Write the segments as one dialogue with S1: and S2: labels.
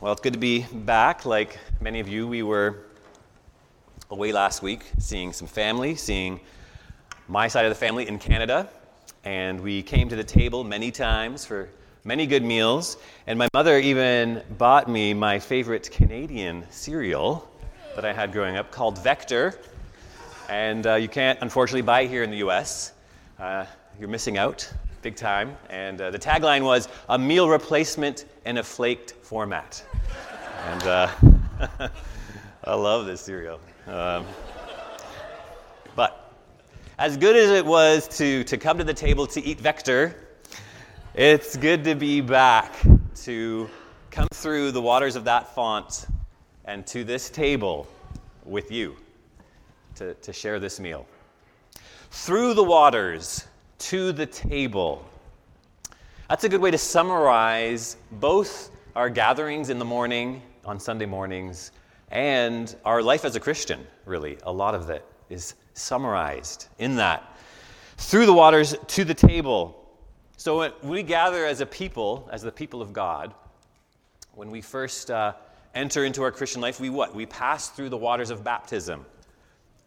S1: Well, it's good to be back. Like many of you, we were away last week seeing some family, seeing my side of the family in Canada. And we came to the table many times for many good meals. And my mother even bought me my favorite Canadian cereal that I had growing up called Vector. And uh, you can't, unfortunately, buy here in the US. Uh, you're missing out big time. And uh, the tagline was a meal replacement in a flaked format. and uh, I love this cereal. Um, but as good as it was to, to come to the table to eat Vector, it's good to be back to come through the waters of that font and to this table with you to, to share this meal. Through the waters to the table. That's a good way to summarize both our gatherings in the morning on Sunday mornings and our life as a Christian, really. A lot of it is summarized in that. Through the waters to the table. So when we gather as a people, as the people of God, when we first uh, enter into our Christian life, we what? We pass through the waters of baptism.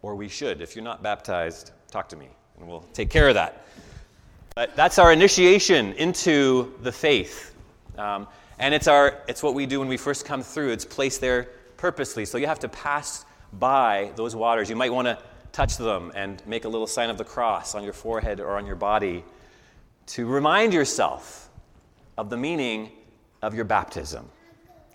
S1: Or we should. If you're not baptized, talk to me and we'll take care of that. But that's our initiation into the faith. Um, and it's, our, it's what we do when we first come through. It's placed there purposely. So you have to pass by those waters. You might want to touch them and make a little sign of the cross on your forehead or on your body to remind yourself of the meaning of your baptism,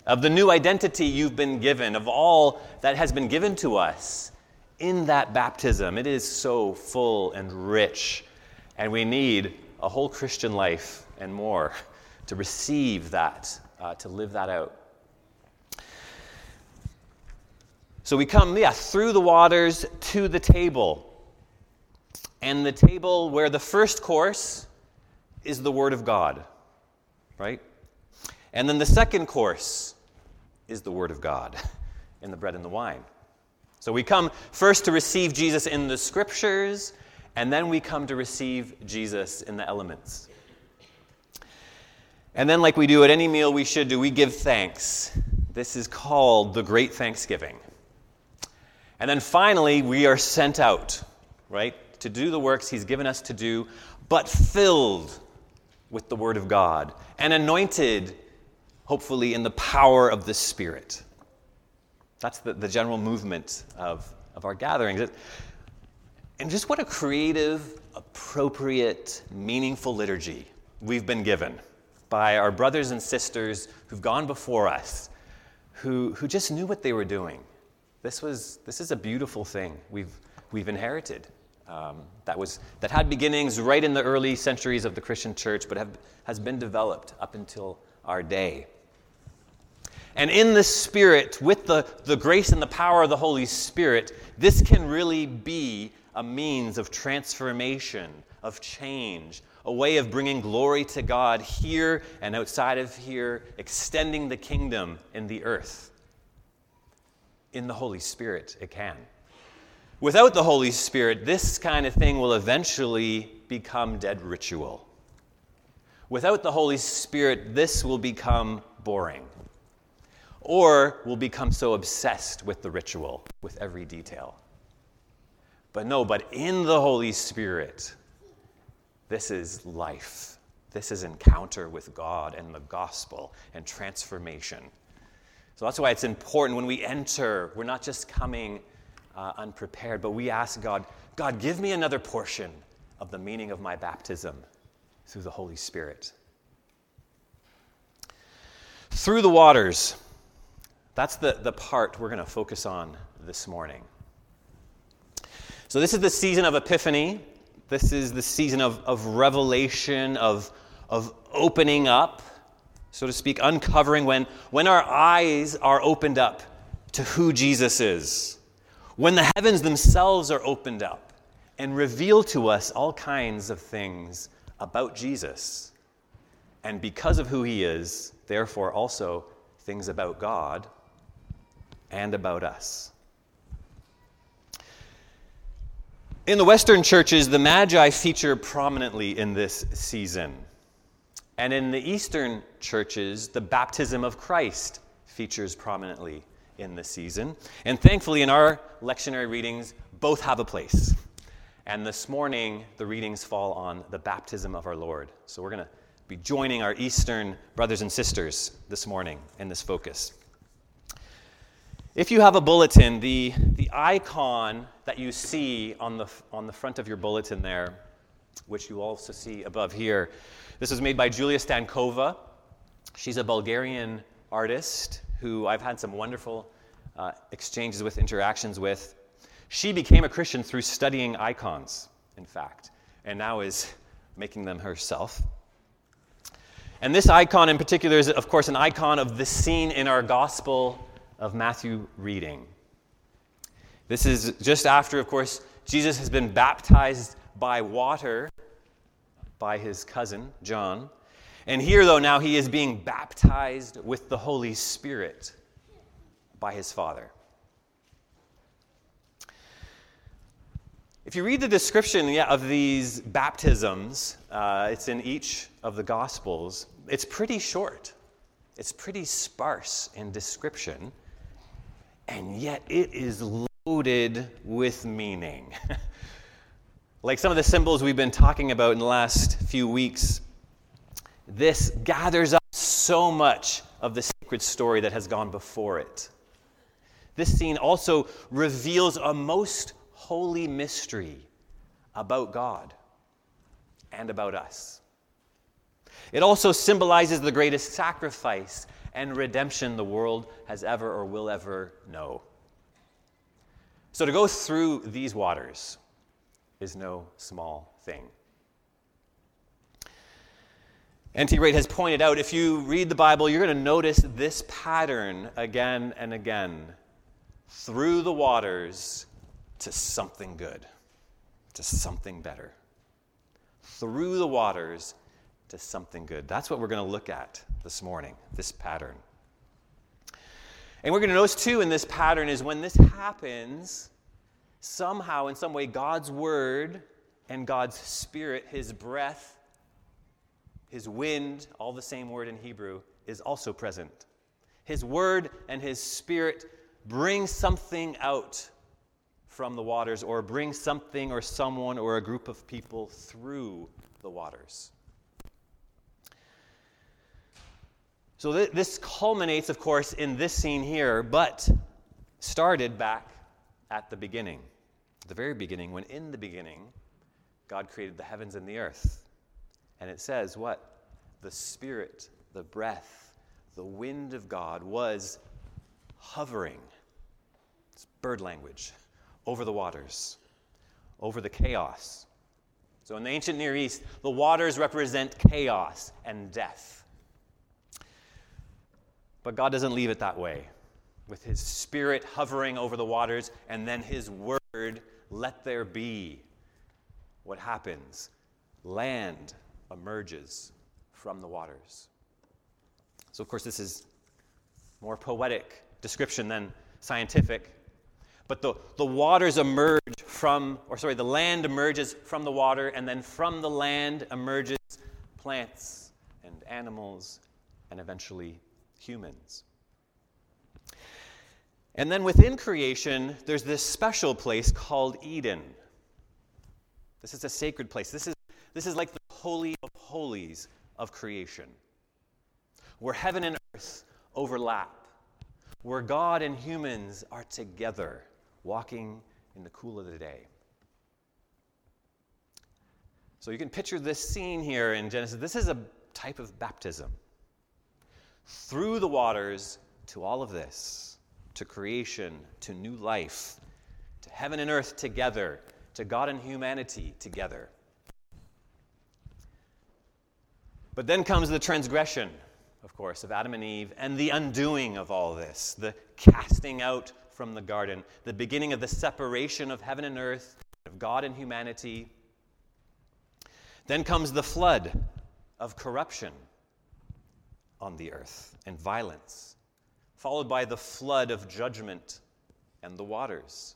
S1: of the new identity you've been given, of all that has been given to us in that baptism. It is so full and rich, and we need a whole Christian life and more to receive that, uh, to live that out. So we come, yeah, through the waters to the table. And the table where the first course is the Word of God, right? And then the second course is the Word of God in the bread and the wine. So we come first to receive Jesus in the scriptures, and then we come to receive Jesus in the elements. And then, like we do at any meal we should do, we give thanks. This is called the Great Thanksgiving. And then finally, we are sent out, right, to do the works He's given us to do, but filled with the Word of God and anointed, hopefully, in the power of the Spirit. That's the, the general movement of, of our gatherings. And just what a creative, appropriate, meaningful liturgy we've been given by our brothers and sisters who've gone before us, who, who just knew what they were doing. This, was, this is a beautiful thing we've, we've inherited. Um, that, was, that had beginnings right in the early centuries of the Christian church, but have, has been developed up until our day. And in the Spirit, with the, the grace and the power of the Holy Spirit, this can really be a means of transformation, of change, a way of bringing glory to God here and outside of here, extending the kingdom in the earth. In the Holy Spirit, it can. Without the Holy Spirit, this kind of thing will eventually become dead ritual. Without the Holy Spirit, this will become boring or will become so obsessed with the ritual, with every detail. But no, but in the Holy Spirit, this is life. This is encounter with God and the gospel and transformation. So that's why it's important when we enter, we're not just coming uh, unprepared, but we ask God, God, give me another portion of the meaning of my baptism through the Holy Spirit. Through the waters, that's the, the part we're going to focus on this morning. So, this is the season of Epiphany. This is the season of, of revelation, of, of opening up, so to speak, uncovering when, when our eyes are opened up to who Jesus is. When the heavens themselves are opened up and reveal to us all kinds of things about Jesus. And because of who he is, therefore also things about God and about us. In the Western churches, the Magi feature prominently in this season. And in the Eastern churches, the baptism of Christ features prominently in this season. And thankfully, in our lectionary readings, both have a place. And this morning, the readings fall on the baptism of our Lord. So we're going to be joining our Eastern brothers and sisters this morning in this focus. If you have a bulletin, the, the icon that you see on the, on the front of your bulletin there, which you also see above here, this was made by Julia Stankova. She's a Bulgarian artist who I've had some wonderful uh, exchanges with, interactions with. She became a Christian through studying icons, in fact, and now is making them herself. And this icon in particular is, of course, an icon of the scene in our gospel of Matthew reading. This is just after, of course, Jesus has been baptized by water by his cousin, John. And here, though, now he is being baptized with the Holy Spirit by his Father. If you read the description yeah, of these baptisms, uh, it's in each of the Gospels, it's pretty short. It's pretty sparse in description, and yet it is loaded with meaning. like some of the symbols we've been talking about in the last few weeks, this gathers up so much of the sacred story that has gone before it. This scene also reveals a most holy mystery about God and about us. It also symbolizes the greatest sacrifice and redemption the world has ever or will ever know. So, to go through these waters is no small thing. N.T. Wright has pointed out if you read the Bible, you're going to notice this pattern again and again. Through the waters to something good, to something better. Through the waters to something good. That's what we're going to look at this morning, this pattern. And we're going to notice too in this pattern is when this happens, somehow, in some way, God's word and God's spirit, his breath, his wind, all the same word in Hebrew, is also present. His word and his spirit bring something out from the waters or bring something or someone or a group of people through the waters. So th- this culminates, of course, in this scene here, but started back at the beginning, the very beginning, when in the beginning, God created the heavens and the earth. And it says what? The Spirit, the breath, the wind of God was hovering. It's bird language over the waters, over the chaos. So in the ancient Near East, the waters represent chaos and death. But God doesn't leave it that way. With his spirit hovering over the waters and then his word, let there be. What happens? Land emerges from the waters. So, of course, this is more poetic description than scientific. But the, the waters emerge from, or sorry, the land emerges from the water, and then from the land emerges plants and animals, and eventually humans. And then within creation, there's this special place called Eden. This is a sacred place. This is, this is like the holy of holies of creation, where heaven and earth overlap, where God and humans are together walking in the cool of the day. So you can picture this scene here in Genesis. This is a type of baptism. Through the waters to all of this, to creation, to new life, to heaven and earth together, to God and humanity together. But then comes the transgression, of course, of Adam and Eve, and the undoing of all this, the casting out from the garden, the beginning of the separation of heaven and earth, of God and humanity. Then comes the flood of corruption on the earth and violence, followed by the flood of judgment and the waters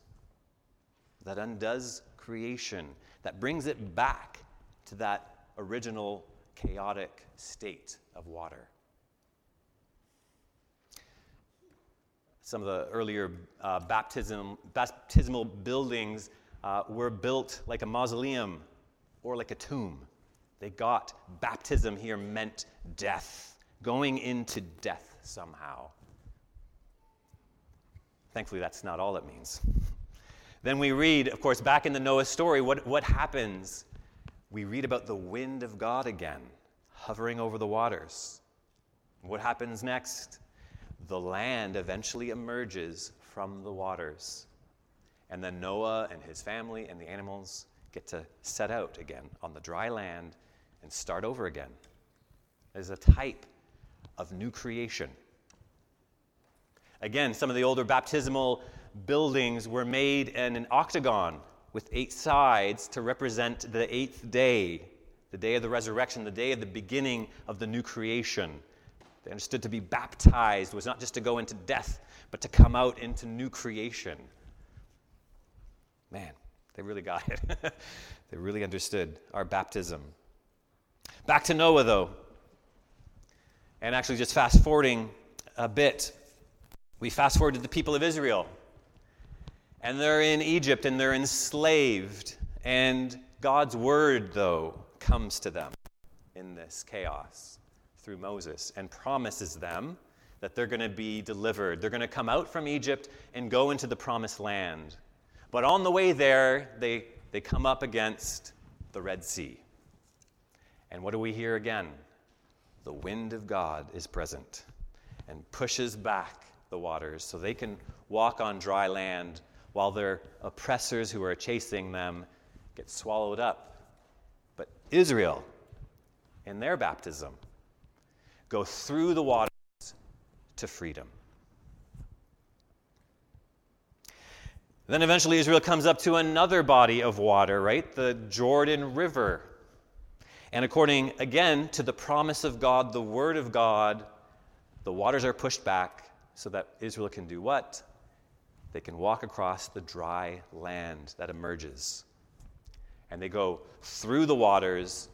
S1: that undoes creation, that brings it back to that original chaotic state of water. some of the earlier uh, baptism, baptismal buildings uh, were built like a mausoleum or like a tomb. They got baptism here meant death, going into death somehow. Thankfully, that's not all it means. Then we read, of course, back in the Noah story, what, what happens? We read about the wind of God again, hovering over the waters. What happens next? The land eventually emerges from the waters. And then Noah and his family and the animals get to set out again on the dry land and start over again. As a type of new creation. Again, some of the older baptismal buildings were made in an octagon with eight sides to represent the eighth day, the day of the resurrection, the day of the beginning of the new creation. They understood to be baptized was not just to go into death, but to come out into new creation. Man, they really got it. they really understood our baptism. Back to Noah, though. And actually, just fast forwarding a bit, we fast forward to the people of Israel. And they're in Egypt and they're enslaved. And God's word, though, comes to them in this chaos through Moses and promises them that they're going to be delivered. They're going to come out from Egypt and go into the promised land. But on the way there, they, they come up against the Red Sea. And what do we hear again? The wind of God is present and pushes back the waters so they can walk on dry land while their oppressors who are chasing them get swallowed up. But Israel, in their baptism, go through the waters to freedom. Then eventually Israel comes up to another body of water, right? The Jordan River. And according, again, to the promise of God, the word of God, the waters are pushed back so that Israel can do what? They can walk across the dry land that emerges. And they go through the waters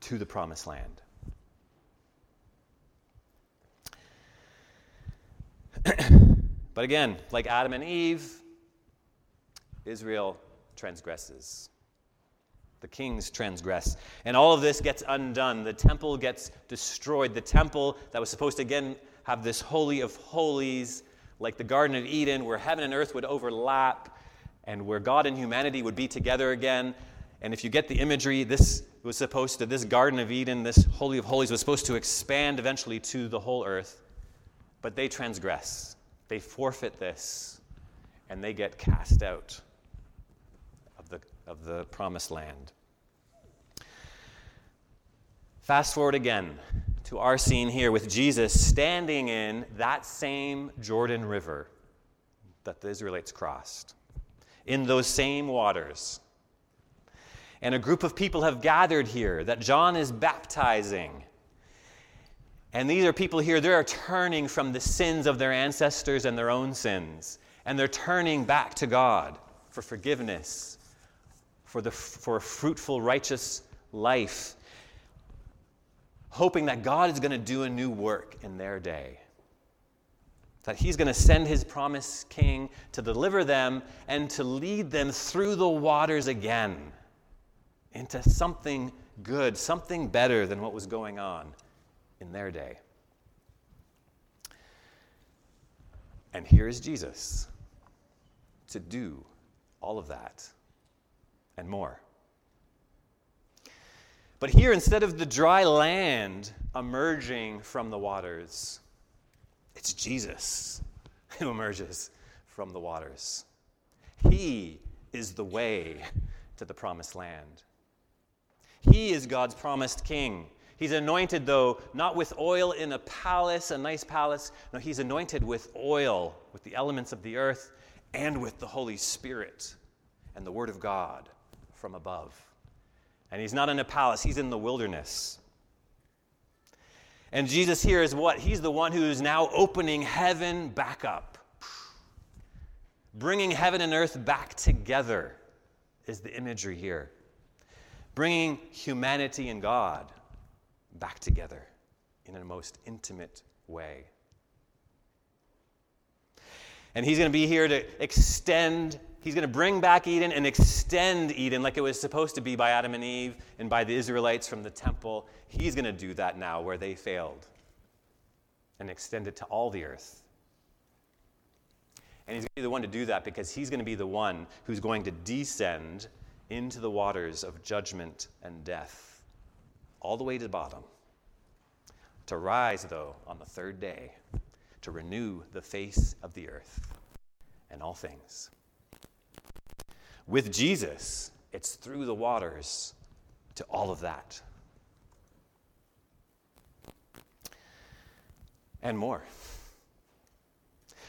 S1: to the promised land. but again, like Adam and Eve, Israel transgresses. The kings transgress. And all of this gets undone. The temple gets destroyed. The temple that was supposed to again have this holy of holies, like the Garden of Eden, where heaven and earth would overlap and where God and humanity would be together again. And if you get the imagery, this was supposed to, this Garden of Eden, this Holy of Holies, was supposed to expand eventually to the whole earth. But they transgress. They forfeit this, and they get cast out of the, promised land. Fast forward again to our scene here with Jesus standing in that same Jordan River that the Israelites crossed, in those same waters. And a group of people have gathered here that John is baptizing. And these are people here, they're turning from the sins of their ancestors and their own sins. And they're turning back to God for forgiveness, for, the, for a fruitful, righteous life hoping that God is going to do a new work in their day. That He's going to send His promised King to deliver them and to lead them through the waters again into something good, something better than what was going on in their day. And here is Jesus to do all of that and more. But here, instead of the dry land emerging from the waters, it's Jesus who emerges from the waters. He is the way to the promised land. He is God's promised king. He's anointed, though, not with oil in a palace, a nice palace. No, he's anointed with oil, with the elements of the earth, and with the Holy Spirit and the Word of God from above. And he's not in a palace, he's in the wilderness. And Jesus here is what? He's the one who is now opening heaven back up. Bringing heaven and earth back together is the imagery here. Bringing humanity and God back together in a most intimate way. And he's going to be here to extend, he's going to bring back Eden and extend Eden like it was supposed to be by Adam and Eve and by the Israelites from the temple. He's going to do that now where they failed and extend it to all the earth. And he's going to be the one to do that because he's going to be the one who's going to descend into the waters of judgment and death, all the way to the bottom. To rise, though, on the third day, to renew the face of the earth and all things. With Jesus, it's through the waters to all of that. And more.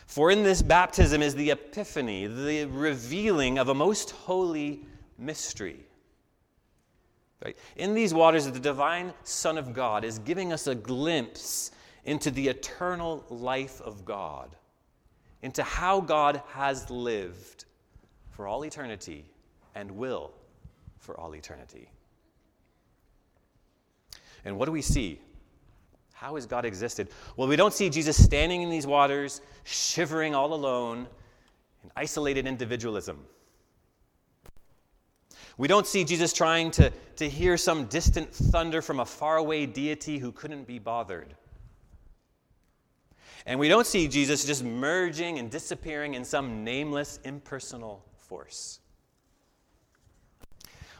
S1: For in this baptism is the epiphany, the revealing of a most holy mystery. Right? In these waters, the divine Son of God is giving us a glimpse into the eternal life of God, into how God has lived for all eternity and will for all eternity. And what do we see? How has God existed? Well, we don't see Jesus standing in these waters, shivering all alone in isolated individualism. We don't see Jesus trying to, to hear some distant thunder from a faraway deity who couldn't be bothered. And we don't see Jesus just merging and disappearing in some nameless, impersonal force.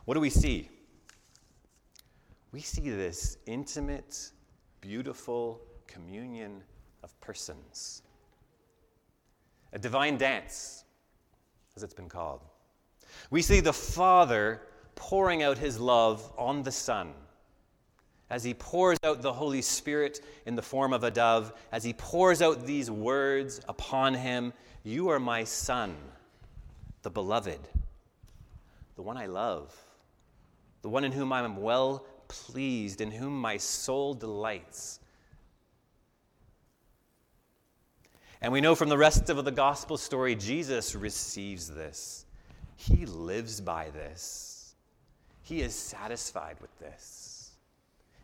S1: What do we see? We see this intimate, beautiful communion of persons. A divine dance, as it's been called. We see the Father pouring out his love on the Son as he pours out the Holy Spirit in the form of a dove, as he pours out these words upon him You are my Son, the beloved, the one I love, the one in whom I am well pleased, in whom my soul delights. And we know from the rest of the gospel story, Jesus receives this. He lives by this. He is satisfied with this.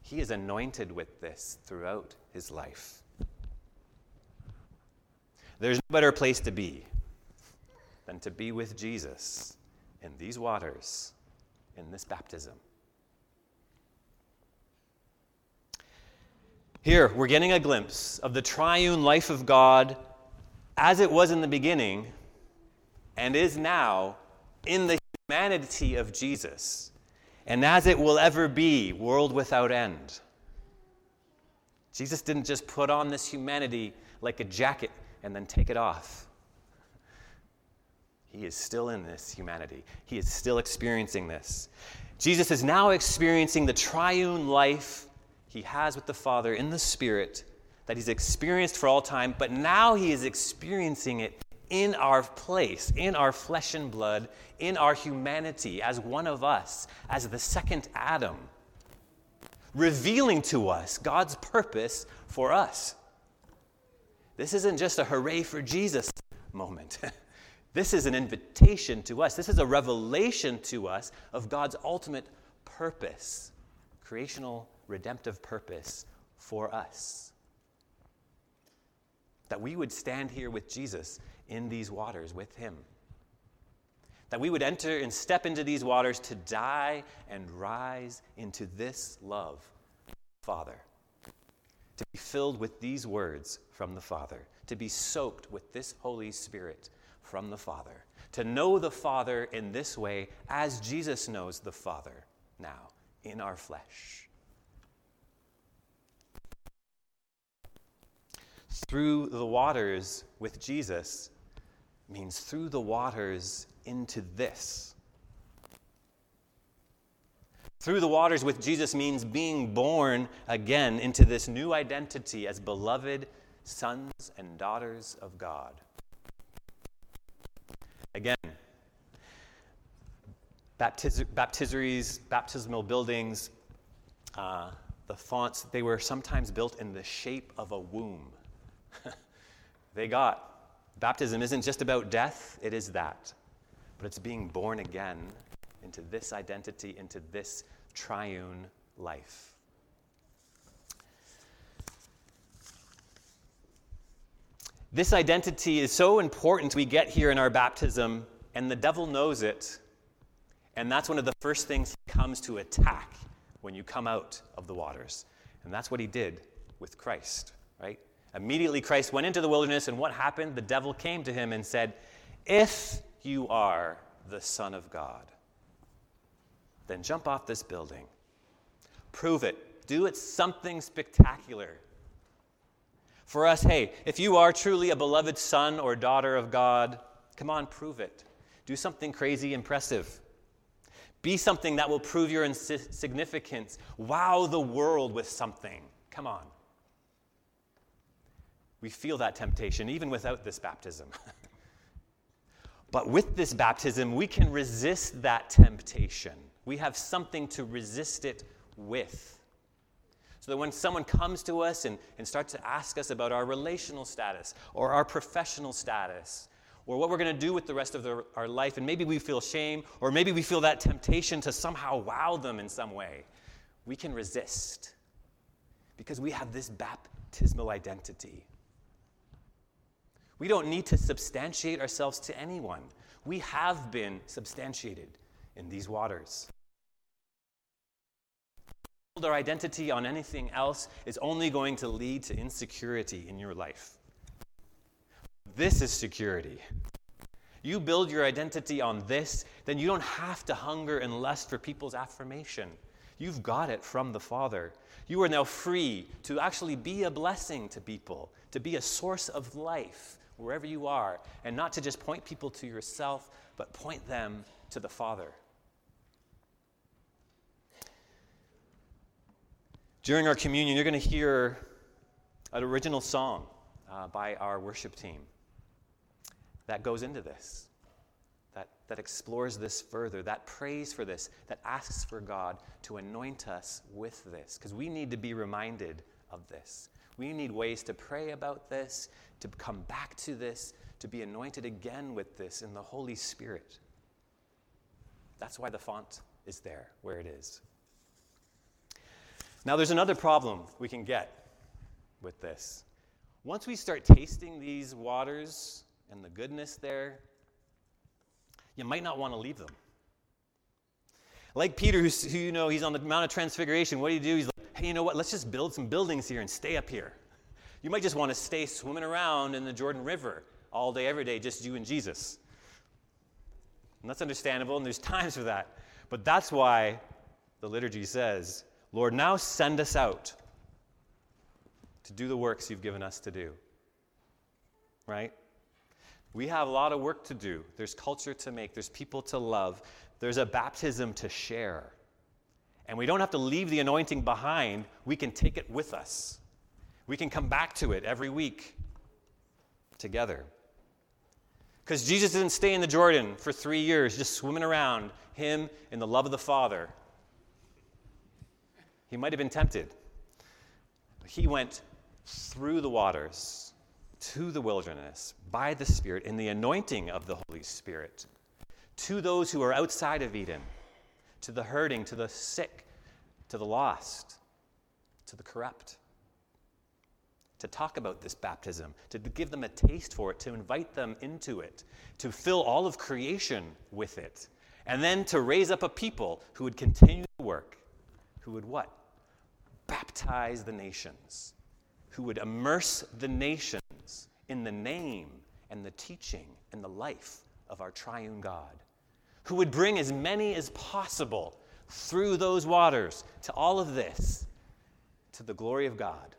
S1: He is anointed with this throughout his life. There's no better place to be than to be with Jesus in these waters, in this baptism. Here, we're getting a glimpse of the triune life of God as it was in the beginning and is now in the humanity of Jesus, and as it will ever be, world without end. Jesus didn't just put on this humanity like a jacket and then take it off. He is still in this humanity. He is still experiencing this. Jesus is now experiencing the triune life he has with the Father in the Spirit that he's experienced for all time, but now he is experiencing it in our place, in our flesh and blood, in our humanity, as one of us, as the second Adam, revealing to us God's purpose for us. This isn't just a hooray for Jesus moment. this is an invitation to us. This is a revelation to us of God's ultimate purpose, creational, redemptive purpose for us. That we would stand here with Jesus in these waters with him. That we would enter and step into these waters to die and rise into this love, Father. To be filled with these words from the Father. To be soaked with this Holy Spirit from the Father. To know the Father in this way as Jesus knows the Father now in our flesh. Through the waters with Jesus, means through the waters into this. Through the waters with Jesus means being born again into this new identity as beloved sons and daughters of God. Again, baptiz- baptisteries, baptismal buildings, uh, the fonts, they were sometimes built in the shape of a womb. they got Baptism isn't just about death, it is that. But it's being born again into this identity, into this triune life. This identity is so important we get here in our baptism, and the devil knows it. And that's one of the first things he comes to attack when you come out of the waters. And that's what he did with Christ, right? Immediately, Christ went into the wilderness, and what happened? The devil came to him and said, If you are the Son of God, then jump off this building. Prove it. Do it something spectacular. For us, hey, if you are truly a beloved son or daughter of God, come on, prove it. Do something crazy impressive. Be something that will prove your significance. Wow the world with something. Come on. We feel that temptation even without this baptism. but with this baptism, we can resist that temptation. We have something to resist it with. So that when someone comes to us and, and starts to ask us about our relational status or our professional status or what we're going to do with the rest of the, our life, and maybe we feel shame or maybe we feel that temptation to somehow wow them in some way, we can resist because we have this baptismal identity. We don't need to substantiate ourselves to anyone. We have been substantiated in these waters. Our identity on anything else is only going to lead to insecurity in your life. This is security. You build your identity on this, then you don't have to hunger and lust for people's affirmation. You've got it from the Father. You are now free to actually be a blessing to people, to be a source of life wherever you are, and not to just point people to yourself, but point them to the Father. During our communion, you're going to hear an original song uh, by our worship team that goes into this, that, that explores this further, that prays for this, that asks for God to anoint us with this, because we need to be reminded of this. We need ways to pray about this, to come back to this, to be anointed again with this in the Holy Spirit. That's why the font is there where it is. Now, there's another problem we can get with this. Once we start tasting these waters and the goodness there, you might not want to leave them. Like Peter, who, who you know, he's on the Mount of Transfiguration. What do you do? He's like, hey, you know what? Let's just build some buildings here and stay up here. You might just want to stay swimming around in the Jordan River all day, every day, just you and Jesus. And that's understandable, and there's times for that. But that's why the liturgy says, Lord, now send us out to do the works you've given us to do. Right? We have a lot of work to do. There's culture to make, there's people to love, there's a baptism to share. And we don't have to leave the anointing behind, we can take it with us. We can come back to it every week together. Because Jesus didn't stay in the Jordan for three years just swimming around, him in the love of the Father. He might have been tempted. He went through the waters to the wilderness by the Spirit in the anointing of the Holy Spirit to those who are outside of Eden to the hurting, to the sick, to the lost, to the corrupt. To talk about this baptism, to give them a taste for it, to invite them into it, to fill all of creation with it, and then to raise up a people who would continue the work, who would what? Baptize the nations, who would immerse the nations in the name and the teaching and the life of our triune God who would bring as many as possible through those waters to all of this, to the glory of God.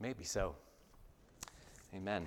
S1: Maybe so. Amen.